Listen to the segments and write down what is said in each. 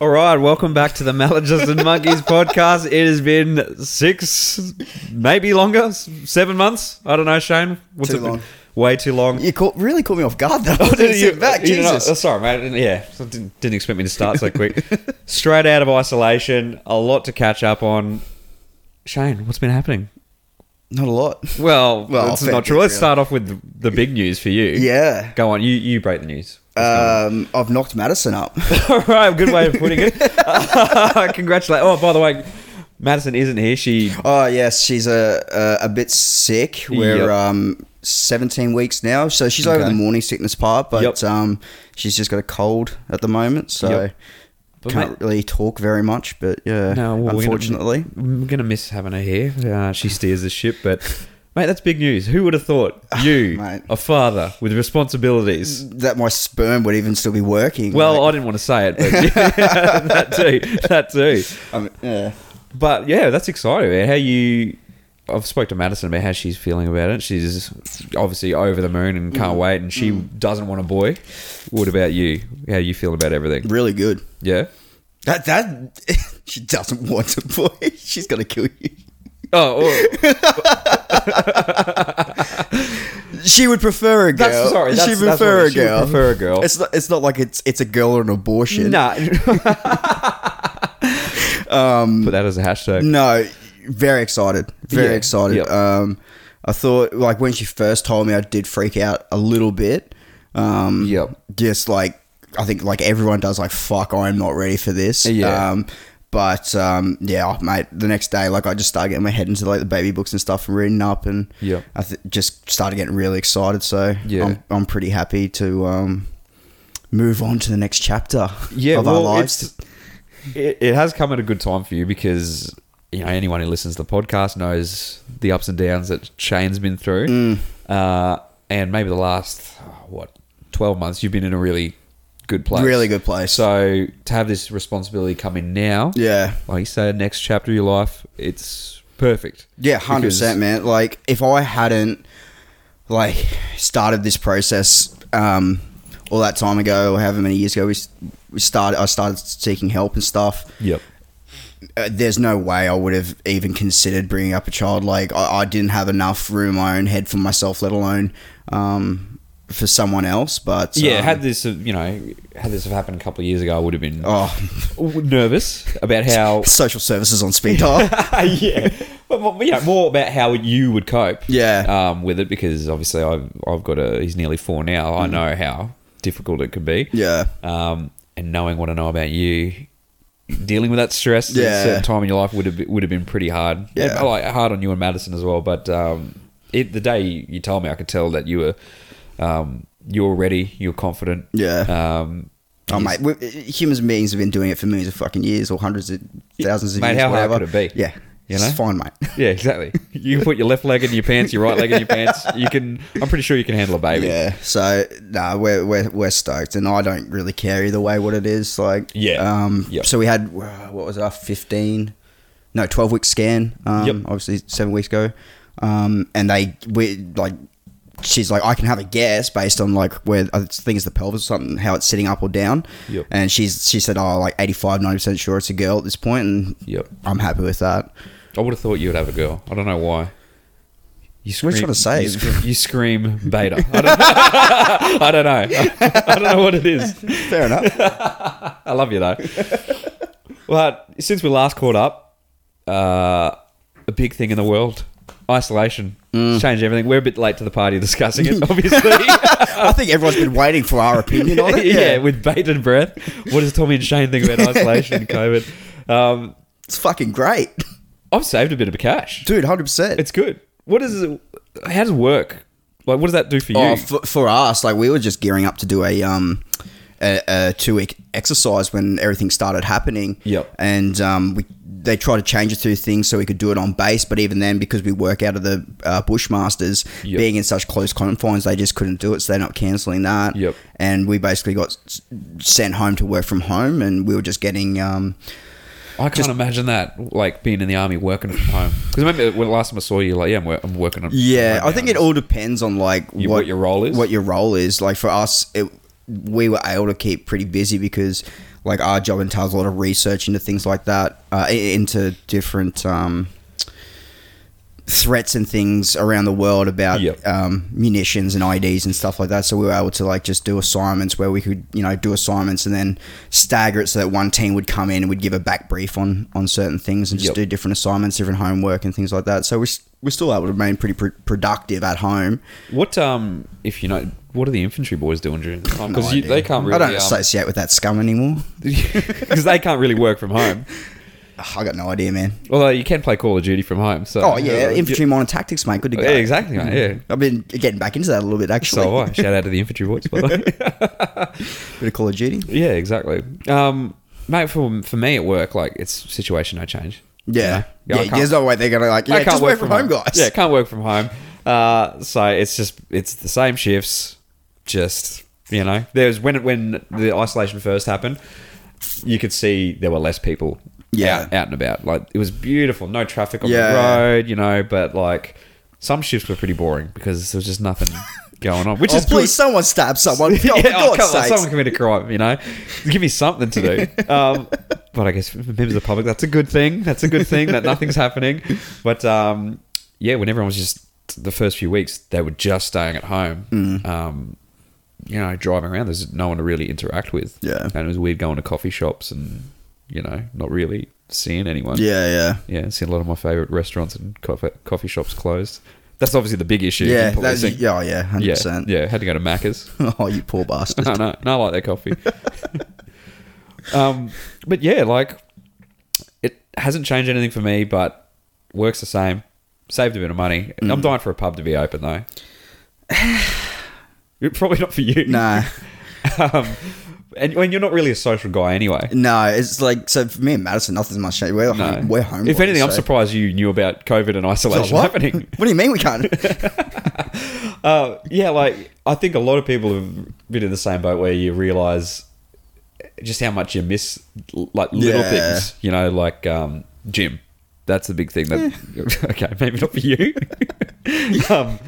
All right, welcome back to the Maladjusted Monkeys podcast. It has been six, maybe longer, seven months. I don't know, Shane. What's Too it been? long. Way too long. You caught, really caught me off guard though. I Did didn't you- back. you Jesus. oh, sorry, mate. Yeah, didn't, didn't expect me to start so quick. Straight out of isolation, a lot to catch up on. Shane, what's been happening? Not a lot. Well, Well, that's not true. Let's really. start off with the, the big news for you. Yeah. Go on, you you break the news. What's going on? Um, I've knocked Madison up. All right, good way of putting it. Congratulate. Oh, by the way, Madison isn't here. She oh yes, she's a a, a bit sick. We're Yep. um 17 weeks now, so she's over the morning sickness part, but Yep. um she's just got a cold at the moment, so Yep. Can't mate- really talk very much. But yeah, No, well, we're gonna- unfortunately. I'm gonna miss having her here. Uh, she steers the ship, but mate, that's big news. Who would have thought you, Mate. a father with responsibilities? that my sperm would even still be working. Well, I didn't want to say it, but yeah, that too, that too. I mean, yeah. But yeah, that's exciting. Man. How you? I've spoke to Madison about how she's feeling about it. She's obviously over the moon and Mm. can't wait, and she doesn't want a boy. What about you? How you feel about everything? really good. Yeah. That that she doesn't want a boy. She's gonna kill you. Oh, She would prefer a girl. that's sorry. That's, she would that's prefer what- a she would girl. Prefer a girl. It's not. It's not like it's it's a girl or an abortion. Nah. um, Put that as a hashtag. No. Very excited. Very Yeah, excited. yep. Um, I thought like when she first told me, I did freak out a little bit. Um, Yep. Just like I think like everyone does. Like fuck, I'm not ready for this. Yeah. Um, but um, yeah, mate. The next day, like I just started getting my head into like the baby books and stuff and reading up, and Yep. I th- just started getting really excited. So Yeah. I'm, I'm pretty happy to um, move on to the next chapter Yeah, of our lives. it, it has come at a good time for you because you know anyone who listens to the podcast knows the ups and downs that Shane's been through, Mm. uh, and maybe the last what twelve months you've been in a really good place, Really good place. So to have this responsibility come in now, yeah. like you say, next chapter of your life, it's perfect. Yeah, hundred percent, man. Like if I hadn't like started this process um, all that time ago, or however many years ago, we we started. I started seeking help and stuff. Yep. Uh, there's no way I would have even considered bringing up a child. Like I, I didn't have enough room in my own head for myself, let alone um, for someone else. But Yeah, um, had this, uh, you know, had this have happened a couple of years ago, I would have been oh nervous about how social services on speed dial. yeah, but more, yeah, more about how you would cope. Yeah. um, with it because obviously I've I've got a he's nearly four now. I know how difficult it could be. Mm. yeah, Um, and knowing what I know about you, dealing with that stress at a Yeah. certain time in your life would have been, would have been pretty hard. Yeah. Like hard on you and Madison as well. But um, it, the day you, you told me, I could tell that you were um, you're ready. you're confident. Yeah. Um, Oh, mate, humans and beings have been doing it for millions of fucking years, or hundreds of thousands of Mate, years. how hard whatever. could it be? Yeah, You it's know? fine, mate. Yeah, exactly. You can put your left leg in your pants, your right leg in your pants. You can. I'm pretty sure you can handle a baby. Yeah, so no, we're, we're we're stoked, and I don't really care either way what it is. Like, Yeah. um, Yep. So we had uh, what was it, our fifteen, no, twelve week scan. Um, Yep. obviously seven weeks ago, um, and they we like. She's like, I can have a guess based on like where I think it's the pelvis or something, how it's sitting up or down. Yep. And she's she said, oh, like 85, 90 percent sure it's a girl at this point, and Yep. I'm happy with that. I would have thought you would have a girl. I don't know why. You What are you trying to say? You scream, you scream beta. I don't, I don't know. I don't know what it is. Fair enough. I love you though. But since we last caught up, uh, a big thing in the world, isolation, Mm. changed everything. We're a bit late to the party discussing it, obviously. I think everyone's been waiting for our opinion on it. yeah. with bated breath. What does Tommy and Shane think about isolation and COVID? Um, it's fucking great, I've saved a bit of a cash. dude. Hundred percent. It's good. What is it? How does it work? Like, what does that do for you? Oh, for, for us, like we were just gearing up to do a um a, a two week exercise when everything started happening. Yep. And um, we they tried to change a few things so we could do it on base, but even then, because we work out of the uh, Bushmasters, Yep. being in such close confines, they just couldn't do it, so they're not cancelling that. Yep. And we basically got sent home to work from home, and we were just getting um, I can't imagine that, like being in the army working from home. Because remember when last time I saw you, like, yeah, I'm, I'm working on. Yeah, I think it all depends on like You- what your role is? What your role is. Like for us, it, we were able to keep pretty busy because like our job entails a lot of research into things like that, uh, into different um, threats and things around the world about Yep. um, munitions and IDs and stuff like that. So we were able to like just do assignments where we could, you know, do assignments and then stagger it so that one team would come in and we'd give a back brief on on certain things and just Yep. do different assignments, different homework and things like that. So we we're still able to remain pretty pr- productive at home. What um if you know what are the infantry boys doing during the time? Because No they can't really I don't um, associate with that scum anymore. because they can't really work from home. I got no idea, man. Although you can play Call of Duty from home. So Oh yeah, infantry minor tactics, mate. Good to go. Yeah, exactly, mate. Yeah. I've been getting back into that a little bit actually. So have I shout out to the infantry boys. By the way. Bit of Call of Duty. yeah, exactly. Um, mate, for for me at work, like it's situation no change. Yeah, You know? yeah. there's no way they're gonna like. Yeah, just work from home, guys. Yeah, can't work from home. Uh, so it's just it's the same shifts. Just you know, there's when when the isolation first happened, you could see there were less people. Yeah. out, out and about. Like it was beautiful, no traffic on the road. You know, but like some shifts were pretty boring because there was just nothing going on. Which oh, is please, good. someone stab someone. yeah, Oh, for oh, God's come on, someone commit a crime, you know? Give me something to do. Um, but I guess for members of the public, that's a good thing. That's a good thing that nothing's happening. But um, yeah, when everyone was just the first few weeks, they were just staying at home. Mm. Um, you know, driving around, there's no one to really interact with. Yeah. And it was weird going to coffee shops and, you know, not really seeing anyone. Yeah, yeah. Yeah, seeing a lot of my favorite restaurants and coffee, coffee shops closed. That's obviously the big issue. Yeah, in that's, policing. yeah, oh, yeah, hundred yeah, percent. yeah, had to go to Macca's. Oh, you poor bastard. no, no, no, I like their coffee. um, but yeah, like it hasn't changed anything for me, but works the same. Saved a bit of money. Mm. I'm dying for a pub to be open though. Probably not for you. Nah, Um, and when you're not really a social guy anyway. no. It's like so for me and Madison, nothing's much changed. We're No. home, we're home. If anything, I'm surprised you knew about COVID and isolation what? happening. What do you mean we can't? Uh, yeah, like I think a lot of people have been in the same boat where you realize just how much you miss like little Yeah. things. You know, like um, gym. That's the big thing. That okay, maybe not for you. um,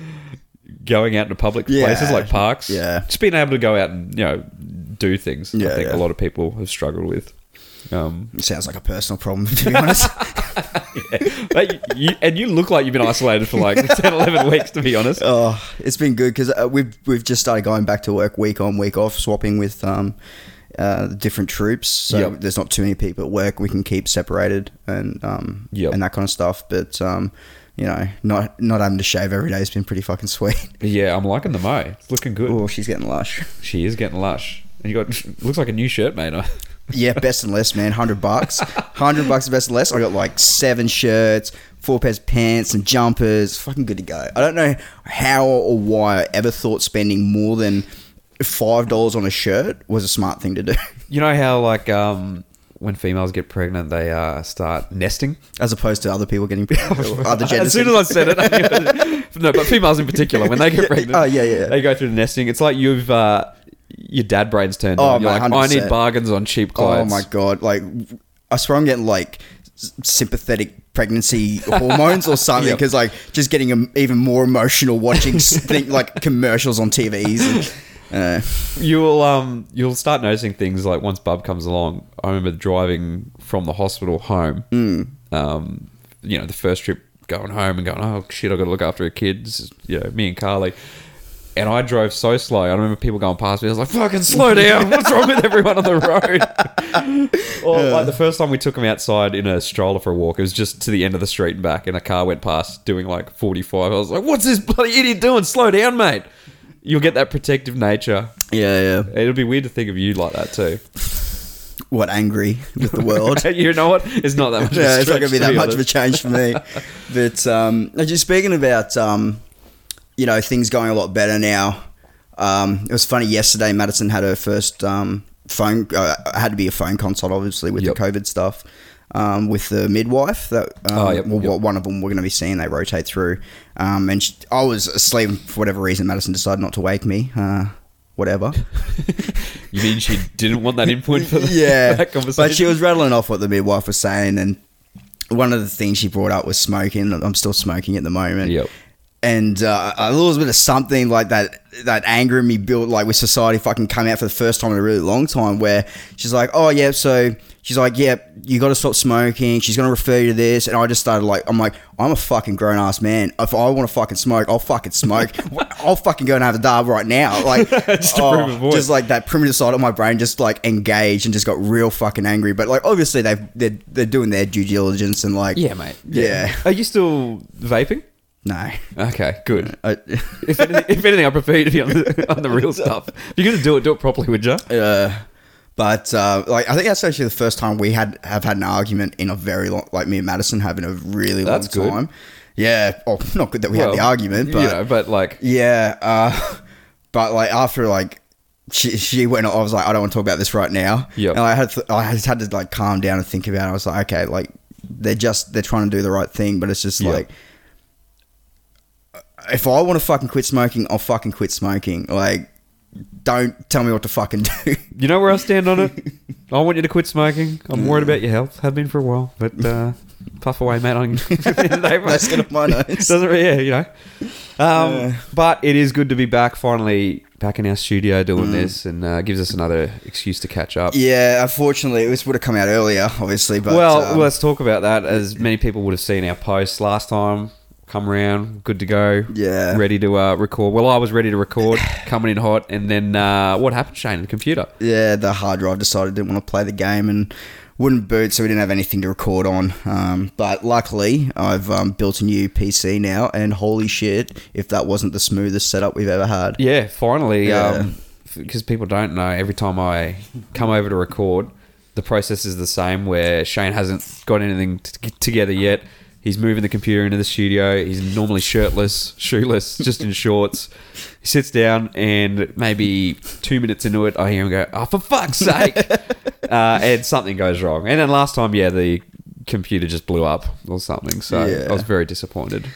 going out into public Yeah. places like parks. Yeah. just being able to go out and you know do things. I Yeah, think yeah. a lot of people have struggled with. Um, Sounds like a personal problem, to be honest. but you, and you look like you've been isolated for like 10, 11 weeks, to be honest. oh, it's been good because uh, we've we've just started going back to work week on, week off, swapping with um, uh, different troops. So Yep. there's not too many people at work. We can keep separated and um, Yep. and that kind of stuff. But um, you know, not not having to shave every day has been pretty fucking sweet. Yeah, I'm liking the mo. It's looking good. Oh, she's getting lush. She is getting lush. And you got looks like a new shirt, mate. Yeah, best and less, man. Hundred bucks. Hundred bucks, best and less. I got like seven shirts, four pairs of pants, and jumpers. Fucking good to go. I don't know how or why I ever thought spending more than five dollars on a shirt was a smart thing to do, You know how like um when females get pregnant, they uh, start nesting. as opposed to other people getting other genders. as soon as I said it, no, but females in particular, when they get pregnant, oh, yeah, yeah. they go through the nesting. It's like you've uh, your dad brain's turned Oh, on. You're like, I need bargains on cheap clothes. oh my god! Like, I swear I'm getting like sympathetic pregnancy hormones or something Yep. because like just getting even more emotional watching think, like commercials on TVs. And, uh, You'll um you'll start noticing things like once Bub comes along. I remember driving from the hospital home. Mm. Um, you know, the first trip going home and going, oh shit, I got to look after a kid. This is, you know, me and Carly. And I drove so slow. I remember people going past me. I was like, "Fucking slow down! What's wrong with everyone on the road?" or like the first time we took him outside in a stroller for a walk, it was just to the end of the street and back, and a car went past doing like forty-five. I was like, "What's this bloody idiot doing? Slow down, mate!" You'll get that protective nature. yeah, yeah. It'll be weird to think of you like that too. What angry with the world? you know what? It's not that much. of a yeah, it's not going to be that be much of a change for me. But um, just speaking about um, you know things going a lot better now. Um, it was funny yesterday. Madison had her first um, phone. Uh, had to be a phone consult, obviously, with Yep. the COVID stuff. Um, with the midwife that um, Oh, yep, well, yep. one of them we're going to be seeing. They rotate through, um, and she, I was asleep for whatever reason. Madison decided not to wake me. Uh, whatever. You mean she didn't want that input for the, yeah, that conversation? but she was rattling off what the midwife was saying, and one of the things she brought up was smoking. I'm still smoking at the moment. Yep. And uh, a little bit of something like that that anger in me built like with society fucking come out for the first time in a really long time where she's like oh yeah so she's like yeah you got to stop smoking she's going to refer you to this and i just started like i'm like i'm a fucking grown-ass man if i want to fucking smoke i'll fucking smoke i'll fucking go and have a dab right now like Just oh, prove a point. just like that primitive side of my brain just like engaged and just got real fucking angry but like obviously they've they're, they're doing their due diligence and like Yeah, mate. Yeah. Are you still vaping? No Okay, good. I, If anything, if anything I prefer you to be on the, on the real stuff. If you're going to do it, do it properly, would you? Uh, but uh, like I think that's actually the first time we had have had an argument in a very long like me and Madison having a really long That's good. time. Yeah, oh, not good that we had the argument, but you know, but like, yeah, uh, but like after like she she went, I was like, I don't want to talk about this right now. Yeah, and I had to, I just had to like calm down and think about. it. I was like, okay, like they're just they're trying to do the right thing, but it's just Yep. like. If I want to fucking quit smoking, I'll fucking quit smoking. Like, don't tell me what to fucking do. you know where I stand on it. I want you to quit smoking. I'm worried about your health. Have been for a while, but uh, puff away, mate. On Let's get off my nose. Doesn't really, yeah, you know. Um, Uh. but it is good to be back, finally back in our studio Mm. doing this, and uh, gives us another excuse to catch up. Yeah, unfortunately, this would have come out earlier, obviously. But well, um, let's talk about that. As many people would have seen our posts last time, come around, good to go. Yeah. ready to uh, record. Well, I was ready to record, coming in hot, and then uh, what happened, Shane? The computer. yeah, the hard drive decided it didn't want to play the game and wouldn't boot, so we didn't have anything to record on. Um, but luckily, I've um, built a new PC now, and holy shit, if that wasn't the smoothest setup we've ever had. Yeah, finally. Yeah. Because people don't know, every time I come over to record, the process is the same. Where Shane hasn't got anything t- together yet. He's moving the computer into the studio. He's normally shirtless, shoeless, just in shorts. He sits down, and maybe two minutes into it, I hear him go, "Oh, for fuck's sake!" uh, and something goes wrong. And then last time, yeah, the computer just blew up or something. So Yeah. I was very disappointed.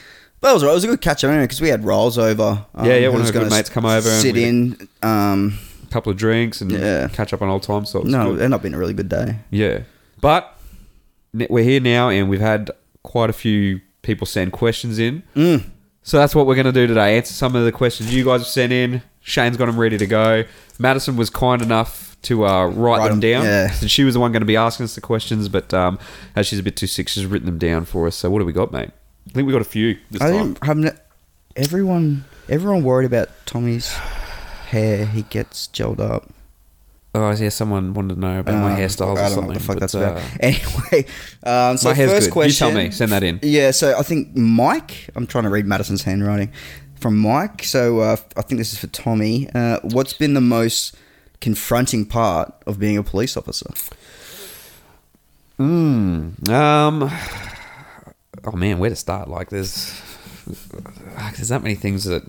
But it was, it was a good catch up anyway because we had Rolls over. Um, Yeah, yeah, one of our good mates come over and sit in. Um, A couple of drinks and Yeah. catch up on old times. So no, good. it ended up being a really good day. Yeah. But we're here now and we've had quite a few people send questions in. Mm. So that's what we're going to do today. Answer some of the questions you guys have sent in. Shane's got them ready to go. Madison was kind enough to uh, write, Write them 'em, down. yeah. So she was the one going to be asking us the questions, but um, as she's a bit too sick, she's written them down for us. So what do we got, mate? I think we got a few this I time. everyone. Everyone worried about Tommy's hair. He gets gelled up. Oh, yeah, someone wanted to know about my Uh, hairstyles I or don't know something. what the fuck but, that's uh, about. Anyway, um, so my hair's first good. question. You tell me. Send that in. Yeah, so I think Mike. I'm trying to read Madison's handwriting from Mike. So uh, I think this is for Tommy. Uh, what's been the most confronting part of being a police officer? Mm, um. Oh man, where to start? Like, there's there's that many things that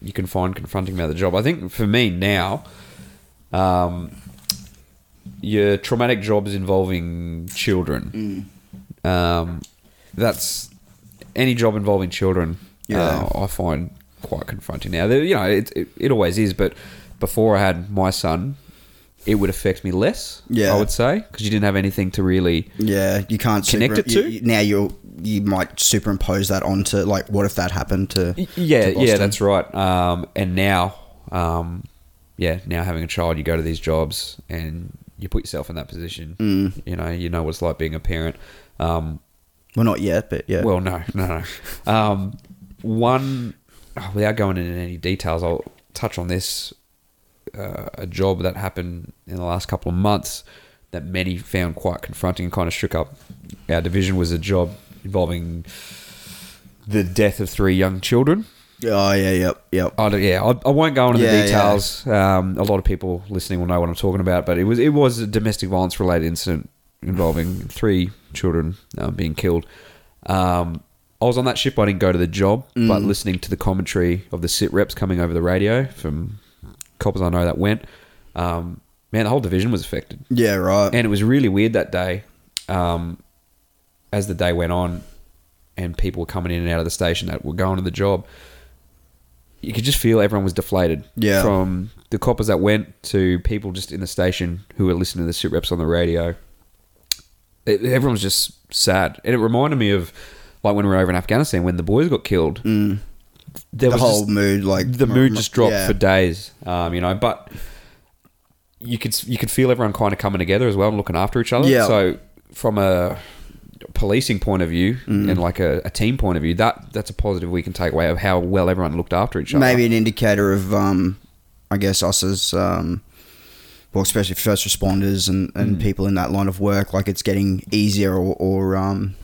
you can find confronting about the job. I think for me now, um, your traumatic jobs involving children. Um, that's any job involving children. Yeah. uh, I find quite confronting now. You know, it, it it always is, but before I had my son. It would affect me less, Yeah. I would say, because you didn't have anything to really Yeah, you can't Connect super- it to? you- now. You you might superimpose that onto like, what if that happened to? Yeah, to yeah, that's right. Um, and now, um, yeah, now having a child, you go to these jobs and you put yourself in that position. Mm. You know, you know what it's like being a parent. Um, Well, not yet, but yeah. well, no, no, no. Um, one, oh, without going into any details, I'll touch on this. Uh, a job that happened in the last couple of months that many found quite confronting and kind of shook up our division was a job involving the death of three young children. Oh yeah, yep, yep. I yeah, I, I won't go into Yeah, the yeah. details. Um, a lot of people listening will know what I'm talking about, but it was it was a domestic violence related incident involving three children um, being killed. Um, I was on that ship. I didn't go to the job, but Mm. listening to the commentary of the sit reps coming over the radio from coppers I know that went, um, man, the whole division was affected Yeah, right. and it was really weird that day um, as the day went on and people were coming in and out of the station that were going to the job you could just feel everyone was deflated Yeah. from the coppers that went to people just in the station who were listening to the sit reps on the radio it, everyone was just sad and it reminded me of like when we were over in afghanistan when the boys got killed Mm. there the was whole just- mood, like the mood just dropped yeah. for days. Um, you know, but you could you could feel everyone kind of coming together as well and looking after each other. Yeah. So from a policing point of view Mm. and like a, a team point of view, that that's a positive we can take away of how well everyone looked after each other. maybe an indicator of, um, I guess, us as, um, well, especially first responders and, and Mm. people in that line of work, like it's getting easier or, or um,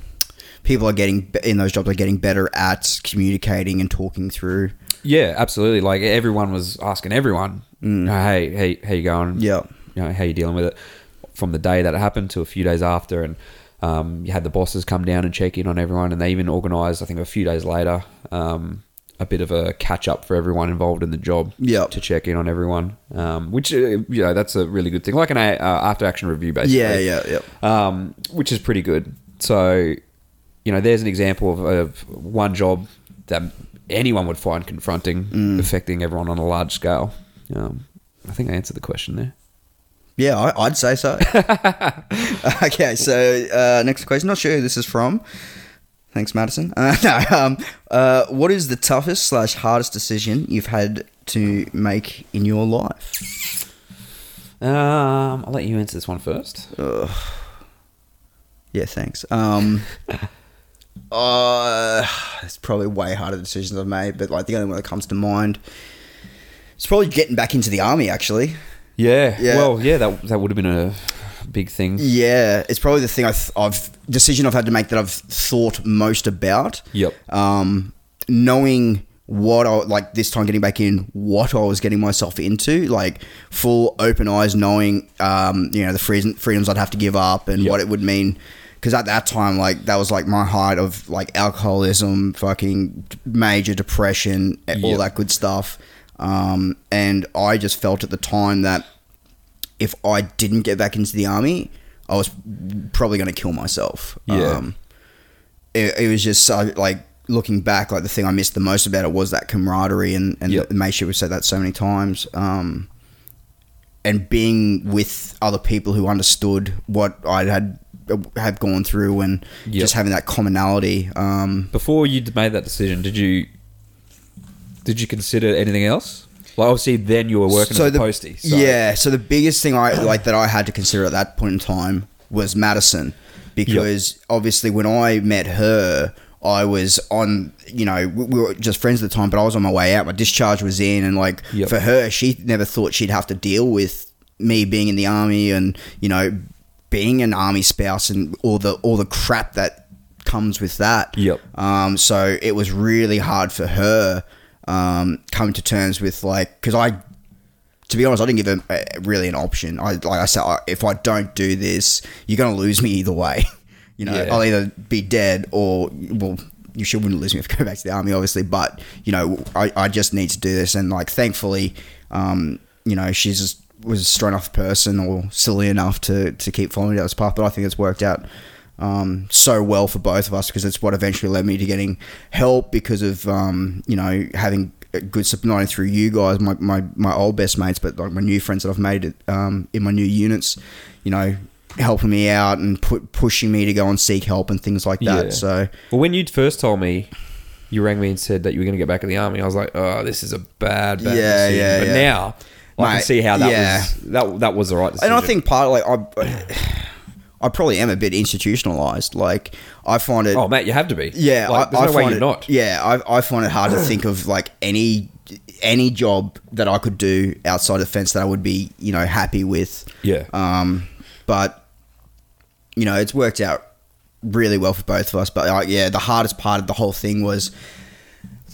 people are getting, in those jobs, are getting better at communicating and talking through. Yeah, absolutely. Like everyone was asking everyone, Mm. "Hey, hey, how you going? Yeah. you know, how you dealing with it?" From the day that it happened to a few days after, and um, you had the bosses come down and check in on everyone, and they even organised, I think, a few days later, um, a bit of a catch up for everyone involved in the job. Yeah. to check in on everyone, um, which uh, you know that's a really good thing, like an uh, after action review, basically Yeah, yeah, yeah. um, which is pretty good. So, you know, there's an example of, of one job that anyone would find confronting, Mm. affecting everyone on a large scale. Um, I think I answered the question there. Yeah, I, I'd say so. okay, so uh, next question. Not sure who this is from. Thanks, Madison. Uh, no, um, uh, what is the toughest slash hardest decision you've had to make in your life? Um, I'll let you answer this one first. Ugh. Yeah, thanks. Um, uh, it's probably way harder decisions I've made, but like the only one that comes to mind, it's probably getting back into the army. Actually, Yeah. Yeah. Well, yeah, that that would have been a big thing. Yeah, it's probably the thing I've, I've decision I've had to make that I've thought most about. Yep. Um, knowing what I like this time getting back in what I was getting myself into, like full open eyes, knowing um, you know the freedom, freedoms I'd have to give up and Yep. what it would mean. Because at that time, like that was like my height of like alcoholism, fucking major depression, all Yep. that good stuff. Um, and I just felt at the time that if I didn't get back into the army, I was probably going to kill myself. Yeah. Um, it, it was just so, like looking back, like the thing I missed the most about it was that camaraderie and, and Yep. the mateship. We said that so many times. Um, and being with other people who understood what I had have gone through and Yep. just having that commonality. Um, Before you made that decision, did you did you consider anything else? Well, obviously, then you were working as a the, postie. So. Yeah, so the biggest thing I like that I had to consider at that point in time was Madison, because obviously when I met her, I was on, you know, we we were just friends at the time, but I was on my way out. My discharge was in, and like Yep. for her, she never thought she'd have to deal with me being in the army and you know being an army spouse and all the all the crap that comes with that. Yep. Um, so it was really hard for her um, coming to terms with like because I, to be honest, I didn't give her uh, really an option. I like I said, I- if I don't do this, you're gonna lose me either way. you know, Yeah. I'll either be dead or well. You sure wouldn't lose me if I go back to the army, obviously, but you know, I, I just need to do this, and like, thankfully, um, you know, she's just was a strong enough person or silly enough to to keep following down this path. But I think it's worked out um, so well for both of us because it's what eventually led me to getting help because of um, you know having good support not only through you guys, my, my, my old best mates, but like my new friends that I've made um, in my new units, you know, helping me out and put pushing me to go and seek help and things like that. Yeah. So Well, when you first told me, you rang me and said that you were going to get back in the army. I was like, oh, this is a bad, bad Yeah, decision. yeah, but yeah. now I can see how that yeah. was that that was the right decision. and I think part of like I. I probably am a bit institutionalized. Like I find it. oh, mate, you have to be. Yeah, Like, I, I no find it, not. Yeah, I, I find it hard to think of like any any job that I could do outside the fence that I would be you know happy with. Yeah. Um, but you know, it's worked out really well for both of us. But uh, yeah, the hardest part of the whole thing was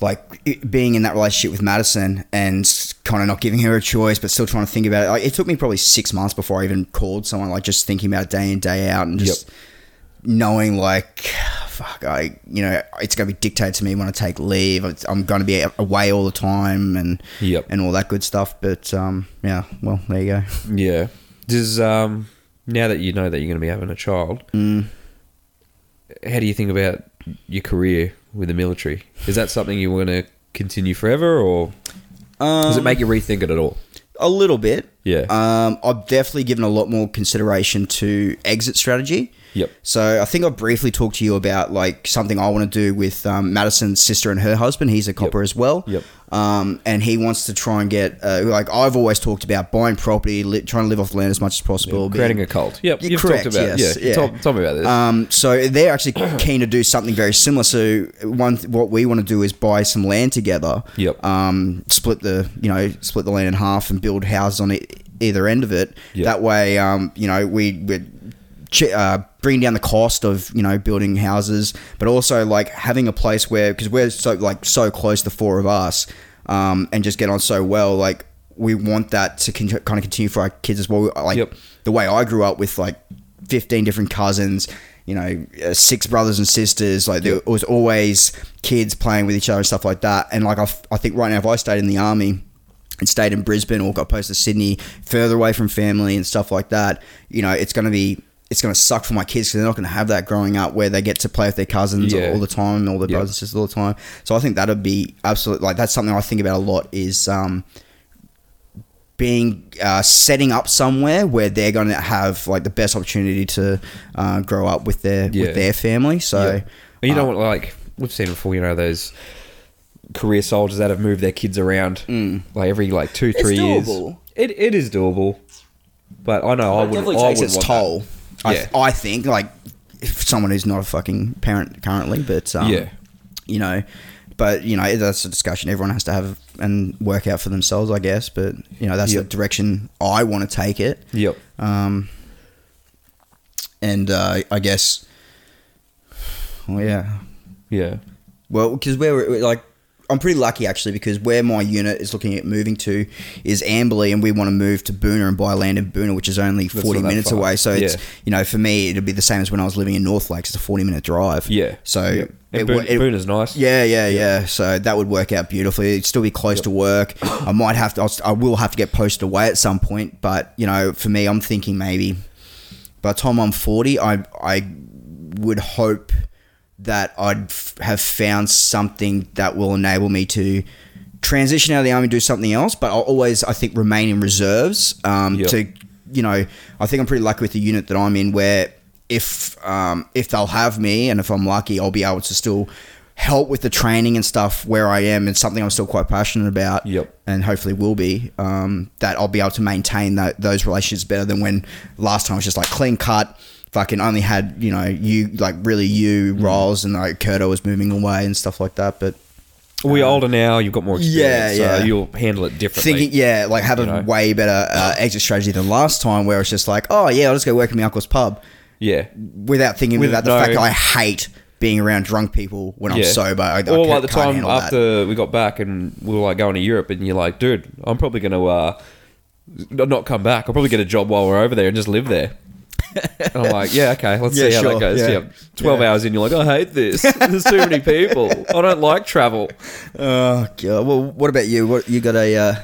like it, being in that relationship with Madison and kind of not giving her a choice, but still trying to think about it. Like, it took me probably six months before I even called someone. Like just thinking about it day in day out and just knowing like fuck i you know it's going to be dictated to me when i take leave i'm going to be away all the time and Yep. and all that good stuff but um yeah well there you go Yeah. Does um now that you know that you're going to be having a child, Mm. how do you think about your career with the military? Is that something you want to continue forever, or does it Um, make you rethink it at all? a little bit Yeah. um i've definitely given a lot more consideration to exit strategy Yep. So I think I briefly talked to you about like something I want to do with um, Madison's sister and her husband. He's a copper as well. Yep. Um, and he wants to try and get uh, like I've always talked about buying property, li- trying to live off land as much as possible. being- Creating a cult. Yep. You've correct, talked about yes, yeah. yeah. Tell, tell me about this. Um, so they're actually keen to do something very similar. So one, what we want to do is buy some land together. Yep. Um, split the, you know, split the land in half and build houses on e- either end of it. Yep. That way, um, you know, we we ch- uh, bring down the cost of you know building houses, but also like having a place where because we're so like so close, the four of us, um, and just get on so well, like. We want that to con- kind of continue for our kids as well. Like Yep. the way I grew up with like 15 different cousins, you know, uh, six brothers and sisters. Like there was always kids playing with each other and stuff like that. And like I, f- I think right now, if I stayed in the army and stayed in Brisbane or got posted to Sydney, further away from family and stuff like that, you know, it's going to be. It's going to suck for my kids because they're not going to have that growing up where they get to play with their cousins Yeah. all the time, all their Yeah. brothers and sisters all the time. So I think that'd be absolutely like that's something I think about a lot. Is um, being uh, setting up somewhere where they're going to have like the best opportunity to uh, grow up with their Yeah. with their family. So Yeah. you know uh, what? Like we've seen before. You know those career soldiers that have moved their kids around like every like two, Mm. It's three years. It it is doable, but I know I it would. definitely I takes would its want toll. I, Yeah. I think like if someone who's not a fucking parent currently, but um, Yeah. you know. But you know that's a discussion everyone has to have and work out for themselves, I guess. But you know that's Yep. the direction I want to take it. Yep. Um, and uh, I guess, well, yeah, Yeah. Well, because we're we're, like, I'm pretty lucky actually because where my unit is looking at moving to is Amberley, and we want to move to Boonah and buy land in Boonah, which is only 40 minutes far. away. So it's you know for me it'd be the same as when I was living in North Lakes. It's a 40 minute drive. Yeah. So Yep. And it, Boone, it- Boone nice. yeah, yeah, yeah. So that would work out beautifully. It'd still be close to work. I might have to. I'll, I will have to get posted away at some point. But you know, for me, I'm thinking maybe by the time I'm 40, I I would hope that I'd f- have found something that will enable me to transition out of the army and do something else. But I'll always, I think, remain in reserves. Um, Yep. To you know, I think I'm pretty lucky with the unit that I'm in, where if um, if they'll have me and if I'm lucky, I'll be able to still help with the training and stuff where I am. and something I'm still quite passionate about. Yep. And hopefully will be. Um, that I'll be able to maintain that, those relationships better than when last time was just like clean cut. Fucking only had you know you like really you Mm. roles and like Kurto was moving away and stuff like that. But We're older now. You've got more experience. Yeah, yeah. So you'll handle it differently. thinking, yeah, like have a know? way better uh, exit strategy than last time, where it's just like, oh yeah, I'll just go work in my uncle's pub, yeah. without thinking With about the no- fact that I hate being around drunk people when I'm sober. I, I or can't- like the time handle that. after we got back and we were like going to Europe, and you're like, dude, I'm probably going to uh, not come back. I'll probably get a job while we're over there and just live there. I'm like, yeah, okay, let's Yeah, see how sure, that goes. yeah. Yeah. 12 hours in, you're like, I hate this. There's too many people. I don't like travel. Oh god. Well, what about you? What you got a? Uh,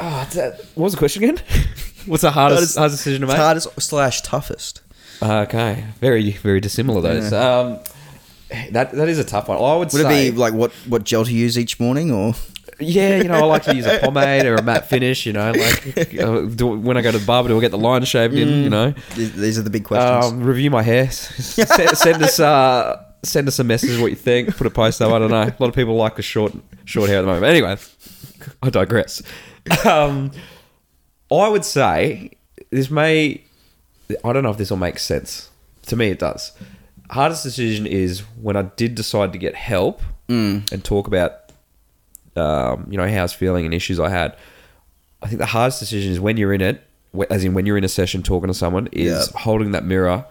Oh, that, what was the question again? What's the hardest, Hardest- hardest decision to make? hardest slash toughest. Okay, very, very dissimilar those. Um, that that is a tough one. I would, Would say, it be like what what gel to use each morning or? Yeah, you know, I like to use a pomade or a matte finish. You know, like uh, do, when I go to the barber, do I get the line shaved in? You know, These these are the big questions. um, review my hair. send, send us uh, send us a message what you think. Put a post up. I don't know. A lot of people like the short short hair at the moment. Anyway, I digress. Um, I would say this may. I don't know if this will make sense. To me, it does. Hardest decision is when I did decide to get help Mm. and talk about, um, you know, how I was feeling and issues I had. I think the hardest decision is when you're in it, as in when you're in a session talking to someone, is Yeah. holding that mirror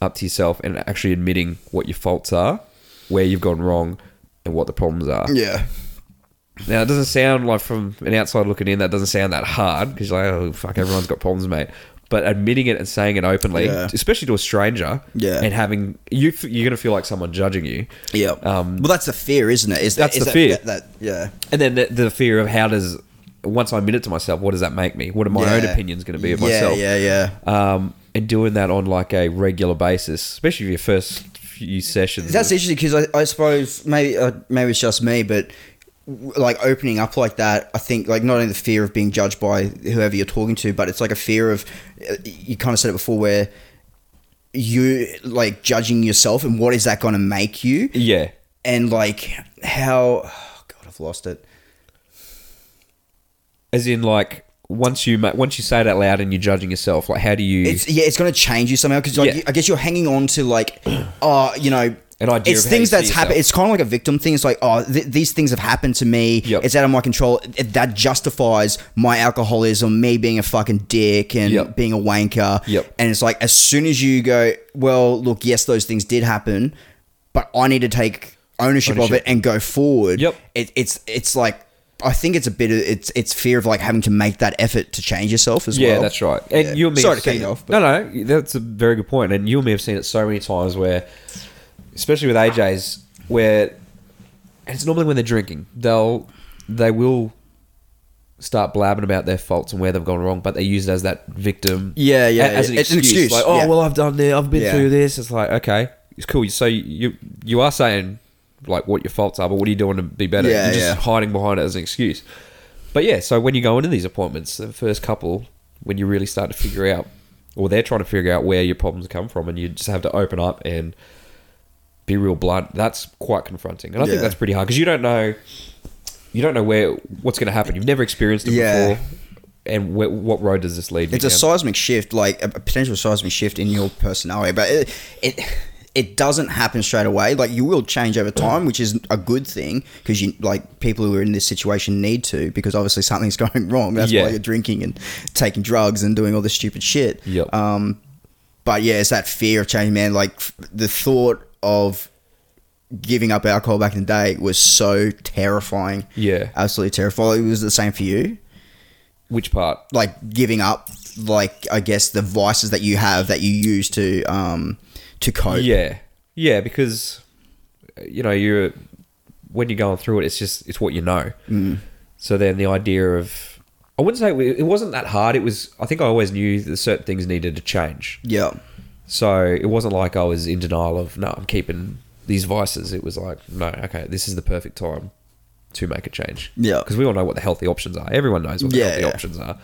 up to yourself and actually admitting what your faults are, where you've gone wrong, and what the problems are. yeah. Now, it doesn't sound like from an outside looking in, that doesn't sound that hard because you're like, oh, fuck, everyone's got problems, mate. But admitting it and saying it openly, Yeah. especially to a stranger, Yeah. and having you, you're going to feel like someone judging you. Yeah. Um, well, that's the fear, isn't it? Is that, That's is the that- fear. That, that- yeah. And then the, the fear of how does, once I admit it to myself, what does that make me? What are my own opinions going to be of yeah, myself? Yeah, yeah, Um, and doing that on like a regular basis, especially your first few sessions. That's interesting because I, I suppose maybe uh, maybe it's just me, but like opening up like that, I think like not only the fear of being judged by whoever you're talking to, but it's like a fear of uh, you kind of said it before where you like judging yourself and what is that going to make you Yeah. and like how oh god i've lost it As in, like, once you ma- once you say it out loud and you're judging yourself, like, how do you it's yeah it's going to change you somehow because like Yeah. i guess you're hanging on to like oh you know An idea it's things that's happened it's kind of like a victim thing it's like oh th- these things have happened to me Yep. it's out of my control It- that justifies my alcoholism me being a fucking dick and Yep. being a wanker Yep. and it's like as soon as you go well look yes those things did happen but i need to take ownership, of it and go forward Yep. it, it's it's like I think it's a bit of it's it's fear of like having to make that effort to change yourself as Yeah, well. that's right. And Yeah. you and me Sorry to cut you off, No, no, that's a very good point. And you and me have seen it so many times where, especially with AJ's, where and it's normally when they're drinking, they'll they will start blabbing about their faults and where they've gone wrong, but they use it as that victim. Yeah, yeah, as an yeah. It's an excuse. excuse, Like, oh yeah. well, I've done this, I've been Yeah. through this. It's like okay, it's cool. So you you are saying like what your faults are, but what are you doing to be better? Yeah, You're just yeah. hiding behind it as an excuse. But yeah, so when you go into these appointments, the first couple, when you really start to figure out, or they're trying to figure out where your problems come from, and you just have to open up and be real blunt. That's quite confronting, and I think that's pretty hard because you don't know, you don't know where what's going to happen. You've never experienced it Yeah. before, and wh- what road does this lead? you it's a down? seismic shift, like a a potential seismic shift in your personality, but it it, it doesn't happen straight away. Like you will change over time, which is a good thing because you like people who are in this situation need to because obviously something's going wrong. That's Yeah. why you're drinking and taking drugs and doing all this stupid shit. Yep. Um, but yeah, it's that fear of change, man. Like the thought of giving up alcohol back in the day was so terrifying. Yeah. absolutely terrifying. It was the same for you Which part? like giving up like I guess the vices that you have that you use to um to cope. Yeah, yeah, because you know you're when you're going through it, it's just it's what you know. Mm. So then the idea of I wouldn't say it wasn't that hard. It was I think I always knew that certain things needed to change. Yeah. So it wasn't like I was in denial of no, I'm keeping these vices. It was like no, okay, this is the perfect time to make a change. Yeah. because we all know what the healthy options are. Everyone knows what the Yeah, healthy yeah. options are.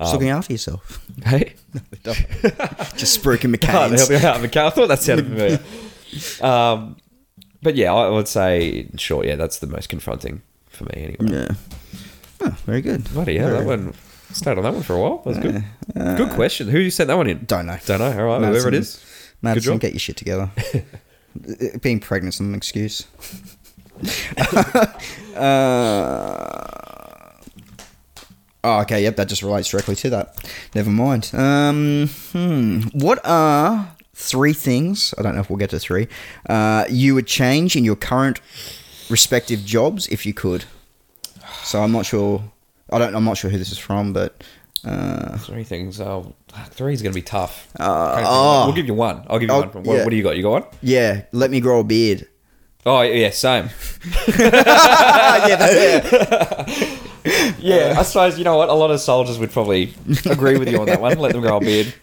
Just Um, looking after yourself. hey, Just spruiking help McCain's. you out, Mikhail. I thought that sounded familiar. um, but yeah, I would say, sure, yeah, that's the most confronting for me anyway. Yeah. Oh, very good. Bloody hell, that one stayed on that one for a while. That's good. Uh, good question. Who you sent that one in? Don't know. Don't know. All right, whoever it is. Madison, get your shit together. Being pregnant's an excuse. uh, oh, okay. Yep, that just relates directly to that. Never mind. Um, hmm. What are three things? I don't know if we'll get to three. Uh, you would change in your current respective jobs if you could. So I'm not sure. I don't. I'm not sure who this is from, but. Uh, Three things. Oh, three's going to be tough. Uh, oh. We'll give you one. I'll give you Oh, one. What, yeah. what do you got? You got one? yeah, let me grow a beard. Oh, yeah, same. yeah, yeah. I suppose, you know what? A lot of soldiers would probably agree with you on that one. Let them grow a beard.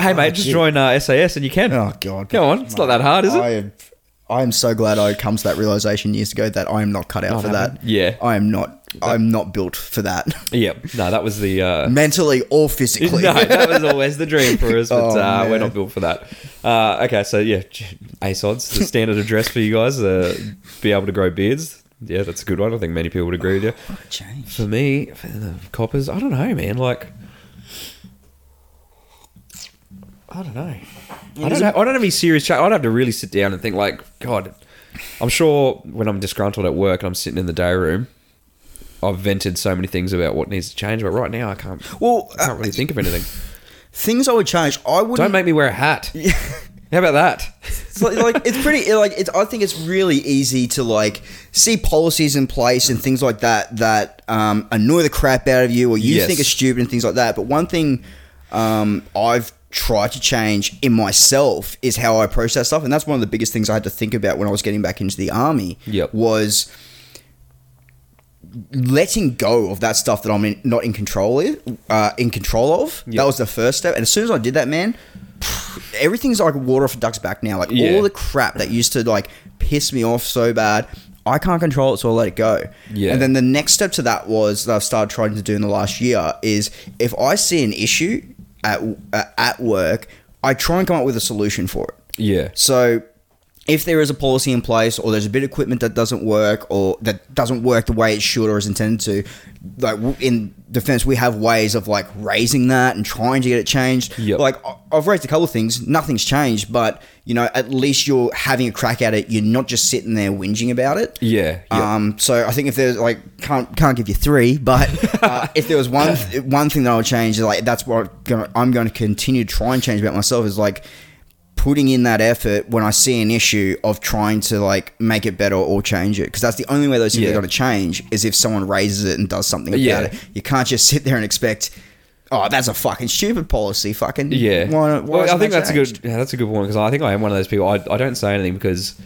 Hey, mate, just join uh, SAS and you can. Oh god. Go on. It's not that hard, is it? I am, I am so glad I come to that realization years ago that I am not cut out for that. Yeah. I am not I'm not built for that. Yeah. No, that was the. Uh, Mentally or physically. no, that was always the dream for us, but Oh, uh, we're not built for that. Uh, okay, so yeah, ASODs, the standard address for you guys, uh, be able to grow beards. Yeah, that's a good one. I think many people would agree with you. Change. For me, for the coppers, I don't know, man. Like, I don't know. I don't, there's. I don't have any serious chat. I'd have to really sit down and think, like, God, I'm sure when I'm disgruntled at work and I'm sitting in the day room, I've vented so many things about what needs to change, but right now I can't. Well, I can't really think of anything. Things I would change. I would Don't make me wear a hat. How about that? It's like, like it's pretty like it's I think it's really easy to like see policies in place and things like that that um, annoy the crap out of you or you Yes. think are stupid and things like that. But one thing um, I've tried to change in myself is how I approach that stuff, and that's one of the biggest things I had to think about when I was getting back into the army. Yep. was letting go of that stuff that I'm in, not in control of, uh, in control of. Yep. That was the first step, and as soon as I did that, man, everything's like water off a duck's back now. Like Yeah. all the crap that used to like piss me off so bad, I can't control it, so I let it go. Yeah. And then the next step to that was that I've started trying to do in the last year is if I see an issue at uh, at work. I try and come up with a solution for it. Yeah. So if there is a policy in place or there's a bit of equipment that doesn't work or that doesn't work the way it should or is intended to, like in defense, we have ways of like raising that and trying to get it changed. Yep. Like I've raised a couple of things, nothing's changed, but you know, at least you're having a crack at it. You're not just sitting there whinging about it. Yeah. yeah. Um, so I think if there's like can't can't give you three, but uh, if there was one one thing that I would change, like that's what I'm gonna, I'm going to continue to try and change about myself is like putting in that effort when I see an issue of trying to like make it better or change it because that's the only way those things Yeah. are going to change is if someone raises it and does something about Yeah. it. You can't just sit there and expect. Oh, that's a fucking stupid policy. Fucking Yeah. Why, why well, I think that that's a good. Yeah, that's a good one because I think I am one of those people. I, I don't say anything because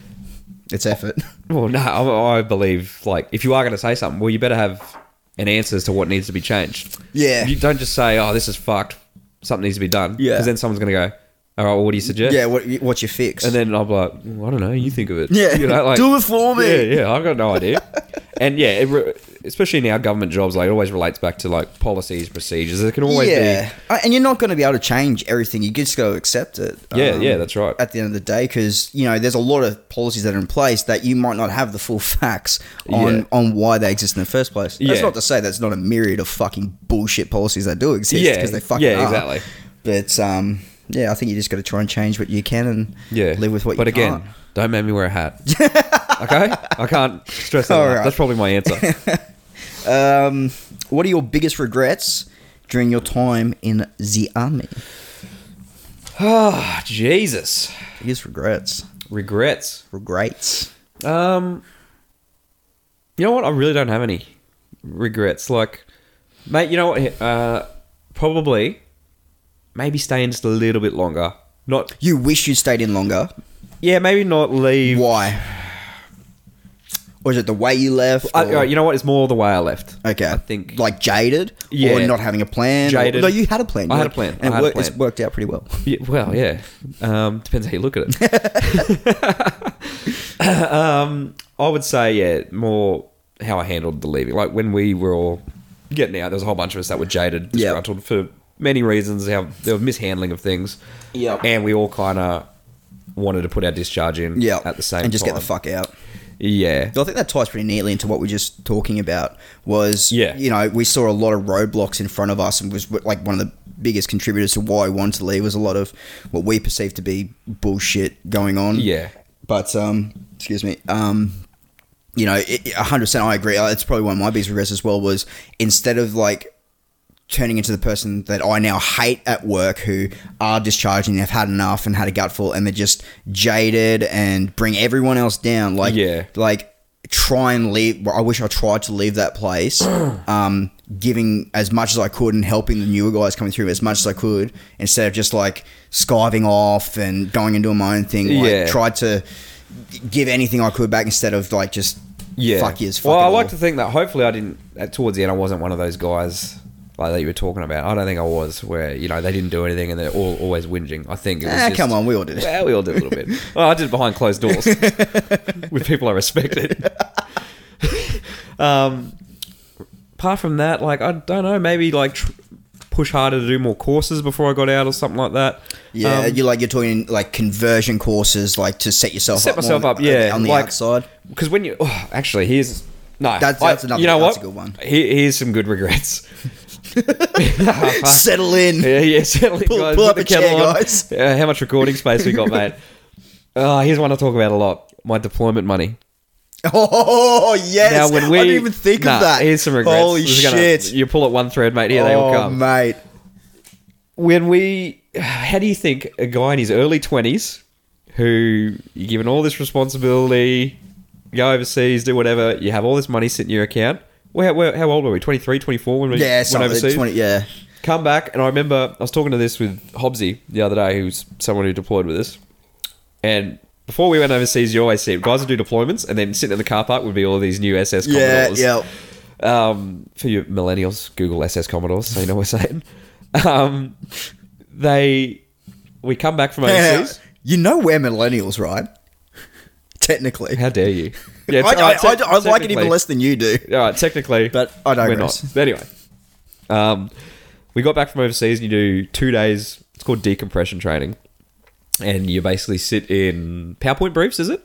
It's effort. well, no, I, I believe like if you are going to say something, well, you better have an answer as to what needs to be changed. Yeah. You don't just say, "Oh, this is fucked. Something needs to be done." Yeah. Because then someone's going to go, "All right, well, what do you suggest?" yeah. What what's your fix? And then I'm like, "Well, I don't know. You think of it. Yeah. You know, like, Do it for me. Yeah, yeah. I've got no idea. and yeah, it re- especially in our government jobs, like it always relates back to like policies, procedures. It can always yeah, Uh, and you're not going to be able to change everything. You just got to accept it. um, Yeah, yeah, that's right. At the end of the day, because you know, there's a lot of policies that are in place that you might not have the full facts on Yeah. on why they exist in the first place. That's Yeah. not to say that's not a myriad of fucking bullshit policies that do exist. Yeah, because they fucking yeah, are. exactly. But um, yeah, I think you just got to try and change what you can and yeah live with what But you again, can't. But again, don't make me wear a hat. okay, I can't stress that. Right. That's probably my answer. Um, what are your biggest regrets during your time in the army? Ah, Jesus, Biggest regrets. regrets. Regrets. Um, you know what? I really don't have any regrets. Like, mate, you know what? Uh, probably, maybe stay in just a little bit longer. Not, You wish you'd stayed in longer. yeah, maybe not leave. Why? Or is it the way you left? I, or- you know what? It's more the way I left. okay, I think like jaded, Yeah. or not having a plan. Jaded. Or, no, you had a plan. I had a plan. and I it had a worked, it's plan. worked out pretty well. Yeah, well, yeah. Um, depends how you look at it. um, I would say, yeah, more how I handled the leaving. Like when we were all getting out, there was a whole bunch of us that were jaded, Yeah. disgruntled for many reasons. How there was mishandling of things. Yeah. and we all kind of wanted to put our discharge in. Yeah, at the same time. and just time. get the fuck out. Yeah, I think that ties pretty neatly into what we are just talking about. Was Yeah. you know we saw a lot of roadblocks in front of us, and was like one of the biggest contributors to why I wanted to leave was a lot of what we perceived to be bullshit going on. yeah, But um, excuse me. Um, you know, a hundred percent, I agree. Uh, It's probably one of my biggest regrets as well. Was instead of like turning into the person that I now hate at work, who are discharging, they've had enough and had a gutful, and they're just jaded and bring everyone else down. Like, Yeah. like try and leave. I wish I tried to leave that place, um, giving as much as I could and helping the newer guys coming through as much as I could, instead of just like skiving off and going and doing my own thing. Like, Yeah. tried to give anything I could back instead of like just yeah. fuck. Fuck well, I like to think that hopefully I didn't. At, towards the end, I wasn't one of those guys. Like that you were talking about, I don't think I was. Where you know they didn't do anything and they're all always whinging. I think it was Ah, just- come on, we all did it. Well, we all did a little bit. Well, I did it behind closed doors with people I respected. um, apart from that, like I don't know, maybe like tr- push harder to do more courses before I got out or something like that. Yeah, Um, you like you're talking like conversion courses, like to set yourself Set up, myself more up, yeah, on the like- outside. because when you oh, actually here's no That's- I- another- you know that's what a good one. Here, here's some good regrets. Settle in. Yeah, yeah, certainly. Pull- guys. pull up the a chair, on. guys. Uh, how much recording space we got, mate? Uh, here's one I talk about a lot: my deployment money. Oh yes! Now, when we I didn't even think Nah, of that. Here's some regrets. Holy This is gonna- shit! you pull at one thread, mate. Here they all oh come. mate. When we, how do you think a guy in his early twenties, who you're given all this responsibility, go overseas, do whatever, you have all this money sitting in your account. Well, how, how old were we? 23, 24 when we Yeah, went overseas? 20, yeah. come back and I remember I was talking to this with Hobbsy the other day, who's someone who deployed with us. And before we went overseas, you always see guys would do deployments, and then sitting in the car park would be all these new SS Yeah, Commodores. yeah. Um, for you millennials, Google SS Commodores, so you know what we're saying. Um, they, we come back from overseas. you know we're millennials, right? Technically. How dare you? Yeah, I, I, te- I, I like it even less than you do. All right, technically, But I we're digress. not. But anyway, um, we got back from overseas and you do two days. It's called decompression training. and you basically sit in PowerPoint briefs. Is it?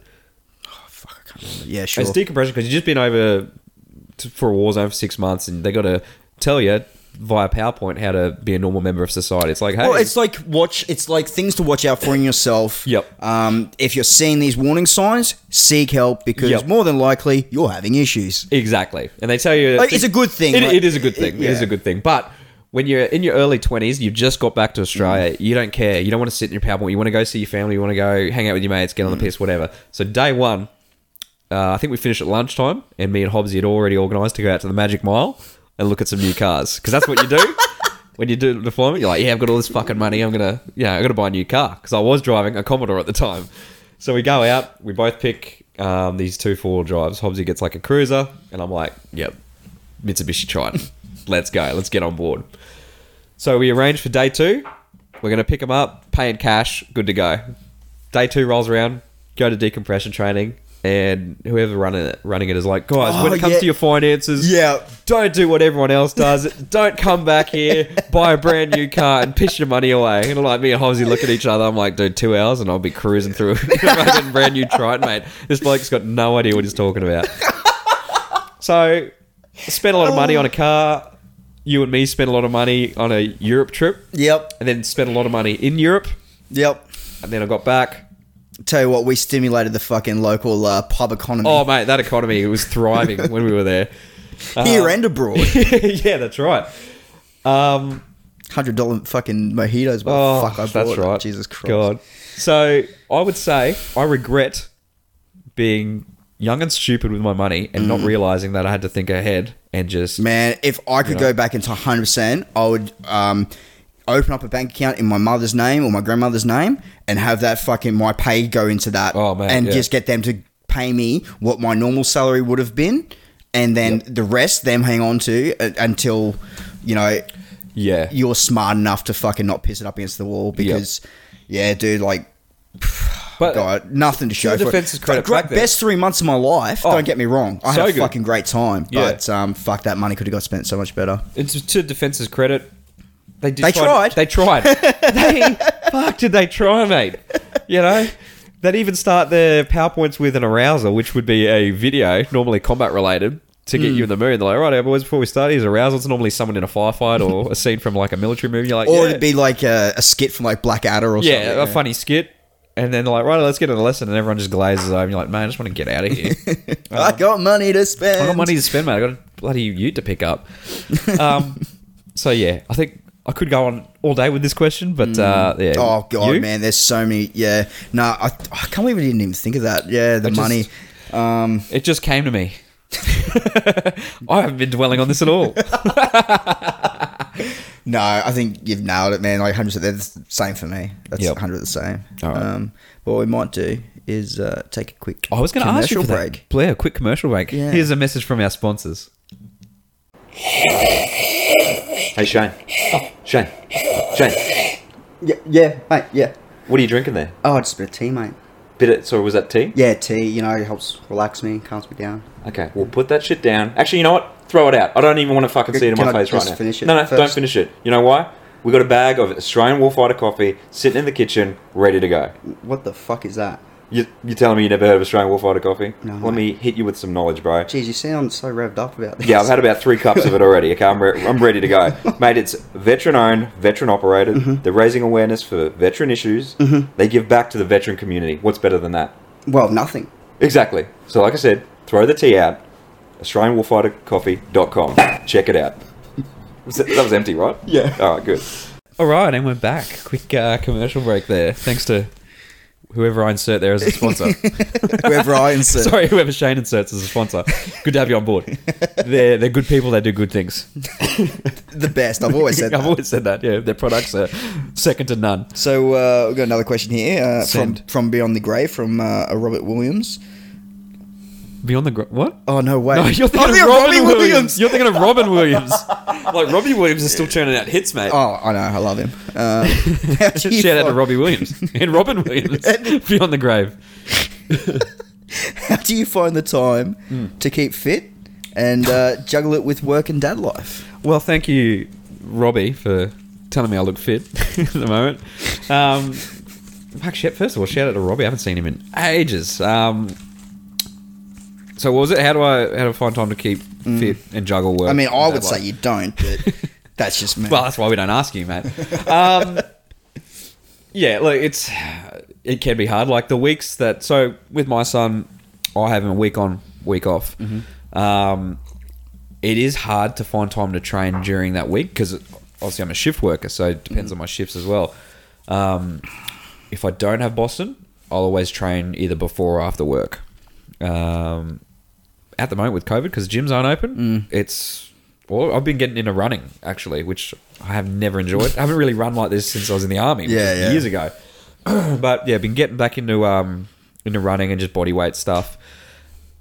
Oh, fuck, I can't remember. Yeah, sure. It's decompression because you've just been over to, for a war zone for six months, and they got to tell you via PowerPoint how to be a normal member of society. It's like, hey, Well, it's like watch. It's like things to watch out for in yourself. Yep. Um, if you're seeing these warning signs, seek help because Yep. more than likely you're having issues. exactly, and they tell you Like, it's a good thing, It, like- it is a good thing. It is yeah. a good thing, but. When you're in your early 20s, you've just got back to Australia, you don't care. You don't want to sit in your PowerPoint. You want to go see your family. You want to go hang out with your mates, get on the piss, whatever. So, day one, uh, I think we finished at lunchtime, and me and Hobbsy had already organised to go out to the Magic Mile and look at some new cars because that's what you do when you do the deployment. You're like, yeah, I've got all this fucking money. I'm gonna, yeah, I got to buy a new car because I was driving a Commodore at the time. So we go out, we both pick um, these two four wheel drives. Hobbsy gets like a cruiser, and I'm like, yep, Mitsubishi Triton. Let's go. Let's get on board. So we arrange for day two. We're going to pick them up, pay in cash, good to go. Day two rolls around, go to decompression training, and whoever running it, running it is like, guys, when Oh, it comes yeah. to your finances, Yeah. don't do what everyone else does. don't come back here, buy a brand new car, and piss your money away. And like me and Hobbsy look at each other. I'm like, dude, two hours, and I'll be cruising through a brand new Triton, mate. This bloke's got no idea what he's talking about. So, spent a lot of money on a car. You and me spent a lot of money on a Europe trip, Yep. and then spent a lot of money in Europe. Yep. And then I got back. Tell you what, we stimulated the fucking local uh, pub economy Oh, mate, that economy was thriving when we were there. here and abroad. yeah, that's right. Um, Hundred dollar fucking mojitos. Oh, fuck, I that's bought. right. Jesus Christ. God. So I would say I regret being young and stupid with my money and not realizing that I had to think ahead and just Man, if I could You know? go back into 100%, I would um, open up a bank account in my mother's name or my grandmother's name and have that fucking my pay go into that Oh, man, and yeah. just get them to pay me what my normal salary would have been and then the rest them hang on to until you know yeah. you're smart enough to fucking not piss it up against the wall because yeah, dude, like but God, nothing to show for it. defense's credit Great- best three months of my life. Oh, don't get me wrong. I so had a good. fucking great time, Yeah. but um, fuck that money could have got spent so much better. it's to defense's credit. They They tried. They tried. they fuck did they try, mate? You know? They'd even start their PowerPoints with an arousal, which would be a video, normally combat related, to get you in the mood. They're like, right, boys, before we start, here's arousal. It's normally someone in a firefight or a scene from like a military movie. You're like, Or yeah. it'd be like a, a skit from like Blackadder or yeah, something. Yeah, a funny skit. And then they're like, right, let's get the lesson. And everyone just glazes over. And you're like, man, I just want to get out of here. I got money to spend. I got money to spend, mate. I got a bloody ute to pick up. Um, so yeah, I think I could go on all day with this question, but uh, yeah. Oh god, You? man, there's so many. Yeah, no, I, I can't believe we didn't even think of that. Yeah, the I just- money. Um, It just came to me. I haven't been dwelling on this at all. no, I think you've nailed it, man. Like 100. percent That's the same for me. That's Yep. 100 the same. All right. Um, what we might do is uh, take a quick. I was going to ask you for commercial that. break. Blair, quick commercial break. Yeah. Here's a message from our sponsors. Hey Shane. Shane. Shane. Yeah, yeah, mate. Yeah. What are you drinking there? Oh, just a bit of tea, mate. Bit of, sorry, was that tea? Yeah, tea. You know, it helps relax me, calms me down. Okay, well put that shit down. Actually, you know what? Throw it out. I don't even want to fucking see it in Can my I face right now. finish it no, no, first? don't finish it. You know why? We got a bag of Australian Warfighter coffee sitting in the kitchen, ready to go. What the fuck is that? You, you telling me you never heard of Australian Warfighter coffee? No. Let me hit you with some knowledge, bro. Jeez, you sound so revved up about this. Yeah, I've had about three cups of it already. Okay, I'm, re- I'm ready to go, mate. It's veteran owned, veteran operated. Mm-hmm. They're raising awareness for veteran issues. They give back to the veteran community. What's better than that? Well, nothing. Exactly. So, like I said, throw the tea out. AustralianWarfighterCoffee.com. Check it out. That, that was empty, right? Yeah. All right, good. All right, and we're back. Quick uh, commercial break there. Thanks to whoever I insert there as a sponsor. Whoever I insert. Sorry, whoever Shane inserts as a sponsor. Good to have you on board. They're they're good people. They do good things. The best. I've always said I've that. always said that. Yeah, their products are second to none. So uh, we've got another question here uh, from Send. from Beyond the Grave from uh, Robert Williams. Beyond the gr- what? Oh no way! No, you're I'm thinking of thinking Robin Williams. You're thinking of Robin Williams. like Robbie Williams is still churning out hits, mate. Oh, I know. I love him. Uh, how do you Shout out to Robbie Williams and Robin Williams. Beyond the grave. How do you find the time Hmm. to keep fit and uh, juggle it with work and dad life? Well, thank you, Robbie, for telling me I look fit at the moment. Um, fuck shit. First of all, shout out to Robbie. I haven't seen him in ages. Um, so what was it? How do I how do I find time to keep fit and juggle work? Mm. I mean, I would say you don't, but that's just me. Well, that's why we don't ask you, mate. Um, yeah, look, it's it can be hard. Like the weeks that so with my son, I have him a week on, week off. Um, it is hard to find time to train during that week because obviously I'm a shift worker, so it depends on my shifts as well. Um, if I don't have Boston, I'll always train either before or after work. Um, at the moment with COVID, because gyms aren't open, it's well, I've been getting into running actually, which I have never enjoyed. I haven't really run like this since I was in the army, Yeah, yeah. years ago. but yeah, been getting back into um into running and just body weight stuff.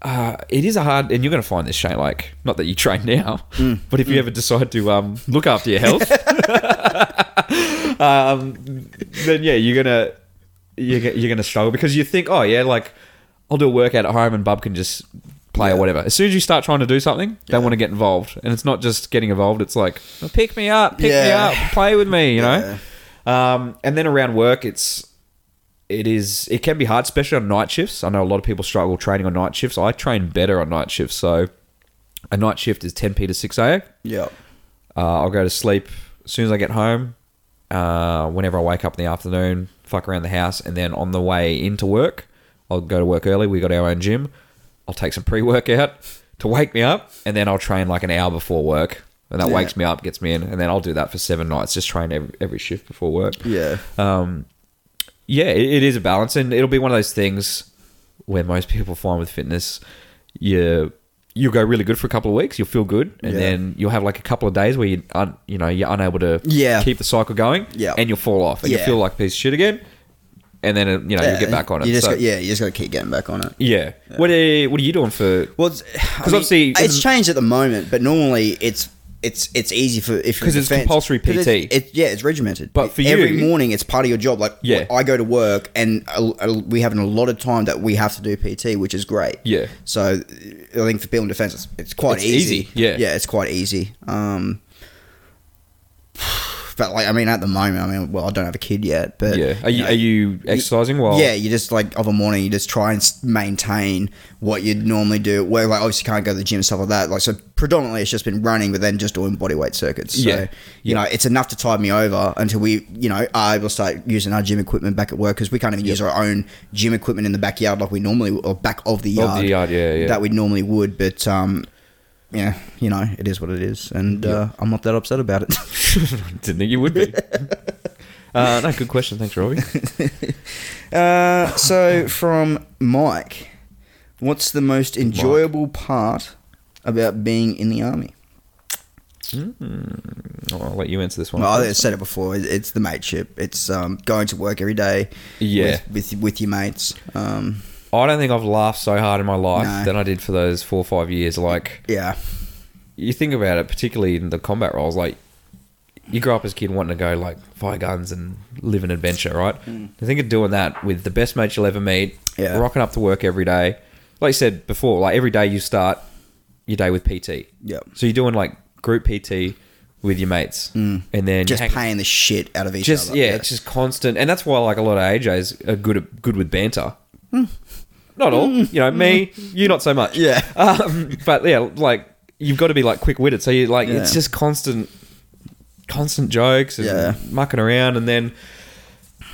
Uh, it is a hard, and you're going to find this, Shane. Like, not that you train now, Mm. but if you ever decide to um, look after your health, um, then yeah, you're gonna you're, you're gonna struggle because you think, oh yeah, like I'll do a workout at home and Bub can just play or Yeah. whatever. As soon as you start trying to do something, they want to get involved, and it's not just getting involved. It's like pick me up, pick me up, play with me, you know. Um, and then around work, it's it is it can be hard, especially on night shifts. I know a lot of people struggle training on night shifts. I train better on night shifts, so a night shift is 10 p to 6 a. yeah. Uh, I'll go to sleep as soon as I get home. Uh, whenever I wake up in the afternoon, fuck around the house, and then on the way into work, I'll go to work early. We got our own gym. I'll take some pre-workout to wake me up, and then I'll train like an hour before work, and that Yeah. wakes me up, gets me in, and then I'll do that for seven nights. Just train every, every shift before work. Yeah. Um, yeah, it, it is a balance, and it'll be one of those things where most people find with fitness, you you'll go really good for a couple of weeks, you'll feel good, and Yeah. then you'll have like a couple of days where you un, you know you're unable to Yeah. keep the cycle going, Yeah. and you'll fall off, and you feel like a piece of shit again, and then you know you get back on it. You just So- got, yeah, you just got to keep getting back on it. yeah. What are what are you doing for? Well, it's, I mean, obviously- it's changed at the moment, but normally it's it's it's easy for if you're 'Cause it's defense- compulsory it's- PT. It, yeah, it's regimented. But for every you- morning, it's part of your job. Like Yeah. I go to work, and a, a, we have a lot of time that we have to do PT, which is great. Yeah. So I think for in defense, it's, it's quite It's easy. easy, yeah. yeah, it's quite easy. Um, but like I mean, at the moment, I mean, well, I don't have a kid yet, but Yeah, are you know, are you exercising while? yeah, you just like of a morning, you just try and maintain what you'd normally do. Where like obviously you can't go to the gym and stuff like that. Like so, predominantly it's just been running, but then just doing body weight circuits. So, Yeah. you Yeah. know, it's enough to tide me over until we, you know, are able to start using our gym equipment back at work because we can't even use our own gym equipment in the backyard like we normally or back of the Of yard. the yard, yeah, yeah. That we normally would, but um. Yeah, you know, it is what it is, and uh, I'm not that upset about it. Didn't think you would be. uh, no, good question. Thanks, Robbie. Uh, so from Mike, what's the most enjoyable part about being in the army? Oh, I'll let you answer this one. Well, I said it before. It's the mateship. It's um, going to work every day. Yeah. With with, with your mates. Um, I don't think I've laughed so hard in my life No. than I did for those four or five years. Like, yeah. you think about it, particularly in the combat roles, like, you grow up as a kid wanting to go, like, fire guns and live an adventure, right? Mm. I think of doing that with the best mates you'll ever meet, Yeah. rocking up to work every day. Like you said before, like, every day you start your day with PT. Yep. So you're doing, like, group PT with your mates. Mm. And then Just hang- paying the shit out of each just other. yeah, it's just constant, and that's why like a lot of AJs are good at, good with banter. Hmm. Not all, you know, me, you not so much. Yeah. um, but yeah, like you've got to be like quick witted, so you like it's just constant, constant jokes and Yeah. mucking around, and then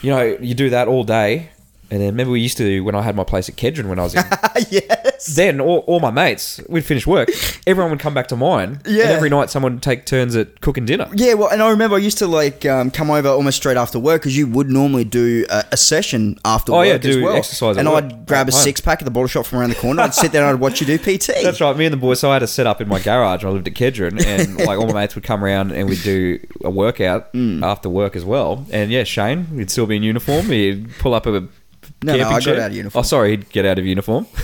you know you do that all day. And then remember we used to when I had my place at Kedron when I was in yes. then all, all my mates, we'd finish work, everyone would come back to mine. Yeah. And every night someone would take turns at cooking dinner. Yeah, well, and I remember I used to like um, come over almost straight after work because you would normally do a, a session after Oh, work yeah, as do well. exercise and. I'd grab a home. six pack at the bottle shop from around the corner. I'd sit there and I'd watch you do PT. That's right. Me and the boys. So I had a set up in my garage. I lived at Kedron, and like all my mates would come around and we'd do a workout Mm. after work as well. And yeah, Shane, he'd still be in uniform. He'd pull up a No, no, I got out of uniform. Oh, sorry, he'd get out of uniform.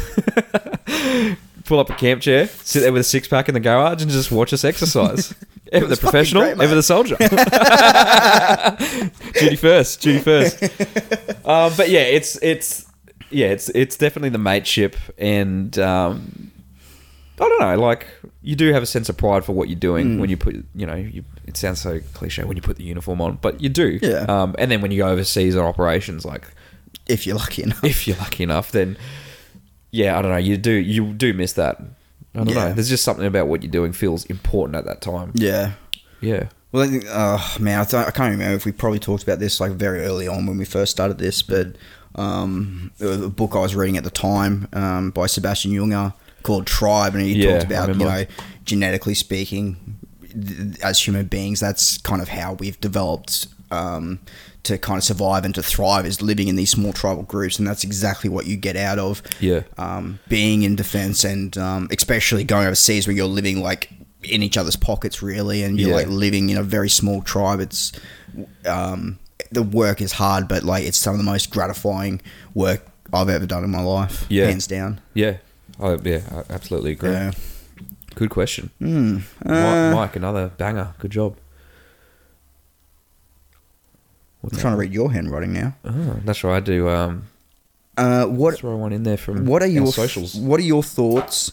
pull up a camp chair, sit there with a six pack in the garage, and just watch us exercise. Ever the professional, great, ever the soldier. duty first, duty first. Um, but yeah, it's it's yeah, it's it's definitely the mateship, and um, I don't know, like you do have a sense of pride for what you're Mm. doing when you put, you know, you, it sounds so cliche when you put the uniform on, but you do. Yeah. Um, and then when you go overseas on operations, like if you're lucky enough. if you're lucky enough, then yeah, I don't know, you do you do miss that. I don't Yeah. know. There's just something about what you're doing feels important at that time. Yeah. Yeah. Well, oh man, I, th- I can't remember if we probably talked about this like very early on when we first started this, but um, a book I was reading at the time um, by Sebastian Junger called Tribe, and he Yeah, talked about you know genetically speaking, th- as human beings, that's kind of how we've developed. Um, to kind of survive and to thrive is living in these small tribal groups, and that's exactly what you get out of Yeah. um, being in defense and um, especially going overseas where you're living like in each other's pockets really and you're Yeah. like living in a very small tribe it's um, the work is hard but like it's some of the most gratifying work I've ever done in my life Yeah. hands down Yeah. I, yeah, I absolutely agree. yeah Good question. Mi- Uh, Mike, another banger. Good job. I'm trying to read your handwriting now Oh, that's right. I do. Um, uh, what throw one in there from what are your socials. what are your thoughts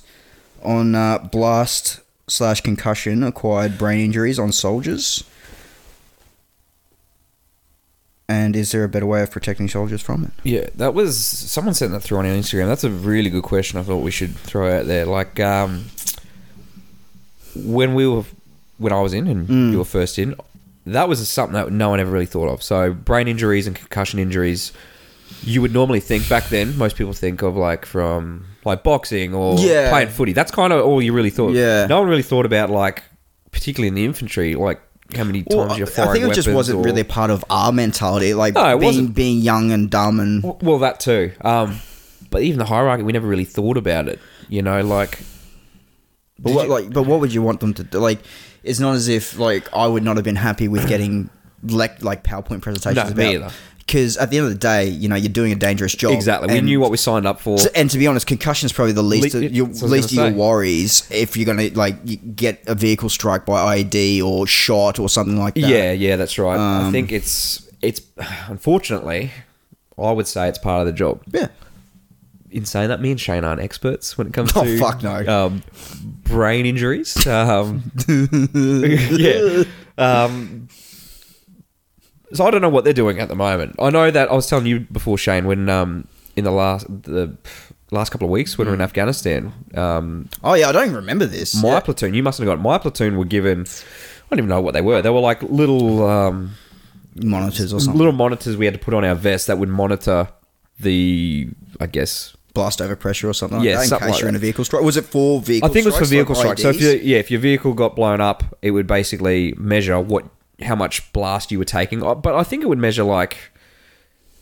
on uh, blast slash concussion acquired brain injuries on soldiers and is there a better way of protecting soldiers from it Yeah, that was someone sent that through on Instagram. That's a really good question. I thought we should throw out there. Like, um, when we were, when I was in and Mm. you were first in, that was something that no one ever really thought of. So, brain injuries and concussion injuries, you would normally think back then. Most people think of like from like boxing or Yeah. playing footy. That's kind of all you really thought. Yeah. no one really thought about like, particularly in the infantry, like how many times Well, you're I firing. think it just weapons wasn't or- really part of our mentality, like No, it being wasn't. being young and dumb and Well, well, that too. Um, but even the hierarchy, we never really thought about it. You know, like But what, like, but what would you want them to do? Like, it's not as if like I would not have been happy with getting lec- like PowerPoint presentations No, me about either. because at the end of the day, you know, you're doing a dangerous job. exactly. We And- knew what we signed up for. to- and to be honest, concussion is probably the least Le- of your that's what I was least of gonna your say. worries if you're gonna like you get a vehicle strike by IED or shot or something like that. yeah, yeah, that's right. I Um, think it's it's unfortunately, I would say it's part of the job. yeah. In saying that, me and Shane aren't experts when it comes Oh, to fuck no. um, brain injuries. Um, yeah. Um, so I don't know what they're doing at the moment. I know that I was telling you before, Shane, when um, in the last the last couple of weeks when we were in Afghanistan, um, Oh yeah, I don't even remember this. my Yeah. platoon, you mustn't have got my platoon were given. I don't even know what they were. They were like little um, monitors or something. little monitors we had to put on our vest that would monitor the, I guess, blast over pressure or something Yeah, like that in case like you're in a vehicle strike. Was it for vehicle I think it was for vehicle like strike. So if you, yeah, if your vehicle got blown up, it would basically measure what how much blast you were taking. Uh, But I think it would measure like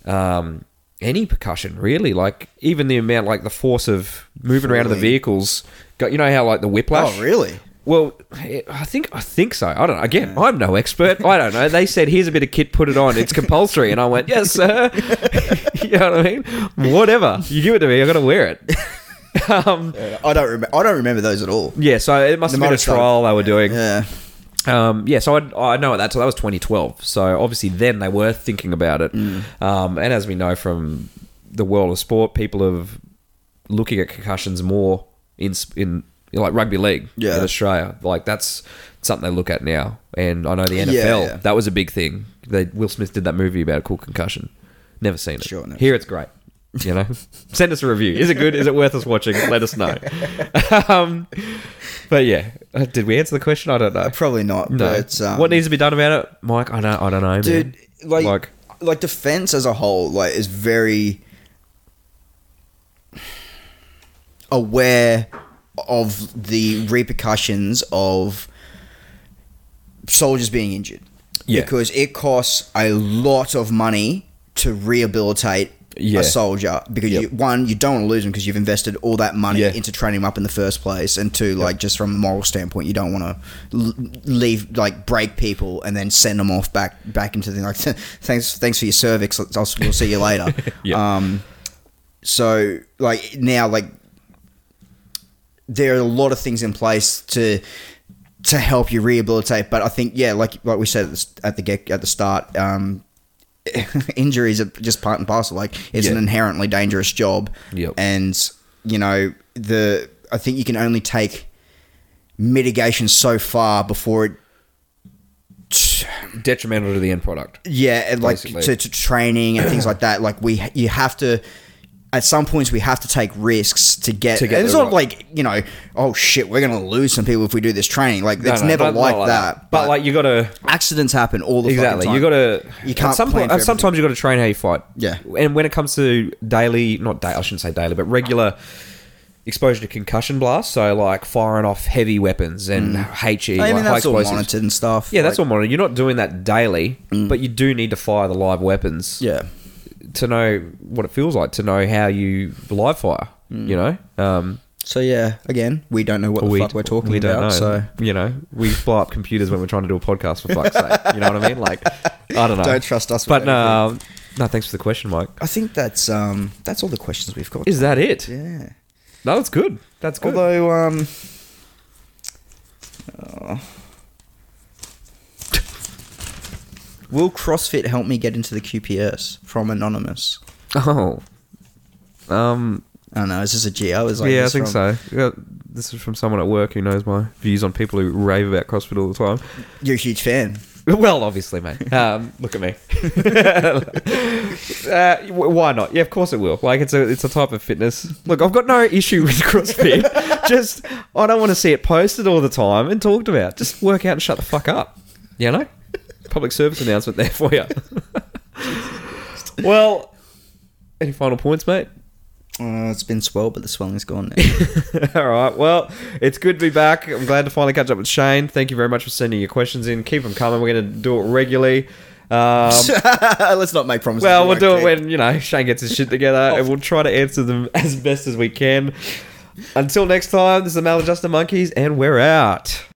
um, any percussion, really. Like even the amount, like the force of moving around in the vehicles. Got you know how like the whiplash. Oh, really? Well, I think I think so. I don't know. Again, I'm no expert. I don't know. They said here's a bit of kit, put it on. It's compulsory, and I went, yes, sir. you know what I mean? Whatever you give it to me, I got to wear it. um, I don't remember. I don't remember those at all. yeah, so it must They have been a trial they were doing. Yeah. Um, yeah, so I, I know at that. So that was 2012. So obviously then they were thinking about it. Mm. Um, and as we know from the world of sport, people have looking at concussions more in in you know, like rugby league Yeah. in Australia. Like that's something they look at now. And I know the NFL Yeah, yeah. that was a big thing. They, Will Smith did that movie about a cool concussion. Never seen it. Sure, never Here it's great. You know, send us a review. Is it good? Is it worth us watching? Let us know. um, but yeah, Uh, did we answer the question? I don't know. Probably not. No. But um, what needs to be done about it, Mike? I don't. I don't know, dude? man. Like, Like- like, defense as a whole, like, is very aware of the repercussions of soldiers being injured. Yeah. Because it costs a lot of money to rehabilitate Yeah. a soldier because Yep. you, one, you don't want to lose them because you've invested all that money Yeah. into training them up in the first place, and two, like just from a moral standpoint, you don't want to l- leave like break people and then send them off back back into the like. thanks, thanks for your cervix. I'll, we'll see you later. Yep. Um, so like now, like there are a lot of things in place to to help you rehabilitate. But I think yeah, like like we said at the, at the get at the start, um, injuries are just part and parcel. Like it's an inherently dangerous job, Yep. and you know the I think you can only take mitigation so far before it Detrimental to the end product. yeah and like to, to training and things like that like we you have to at some points we have to take risks to get, To get and it's not right- like you know oh shit we're gonna lose some people if we do this training like No, it's no, never not- like, not that, But, like you got to accidents happen all the exactly. time. You got to. You can't At some point, sometimes you got to train how you fight. Yeah. And when it comes to daily, not day, I shouldn't say daily, but regular exposure to concussion blasts, so like firing off heavy weapons and HE, Mm. I like mean high that's all explosives. monitored and stuff Yeah, that's like, all monitored. You're not doing that daily, but you do need to fire the live weapons yeah to know what it feels like, to know how you live fire. Mm. You know, um, so yeah again we don't know what the fuck we're talking we about know. so you know, we blow up computers when we're trying to do a podcast for fuck's sake. You know what I mean? Like, I don't know. Don't trust us But no, um, no. Thanks for the question, Mike. I think that's um that's all the questions we've got Is that it? yeah No, that's good. That's good. Although, um, oh. Will CrossFit help me get into the QPS from anonymous? oh, um, I don't know. Is this a G? I was like, yeah, I think from- so. Yeah, this is from someone at work who knows my views on people who rave about CrossFit all the time. You're a huge fan. Well, obviously, mate. Um, look at me. uh, why not? Yeah, of course it will. Like it's a it's a type of fitness. Look, I've got no issue with CrossFit. Just I don't want to see it posted all the time and talked about. Just work out and shut the fuck up. You know, public service announcement there for you. well, any final points, mate? Uh, it's been swell, but the swelling's gone now. All right. Well, it's good to be back. I'm glad to finally catch up with Shane. Thank you very much for sending your questions in. Keep them coming. We're going to do it regularly. Um, Let's not make promises. well, we we'll do it when you know Shane gets his shit together, and we'll try to answer them as best as we can. Until next time, this is the Maladjusted Monkeys, and we're out.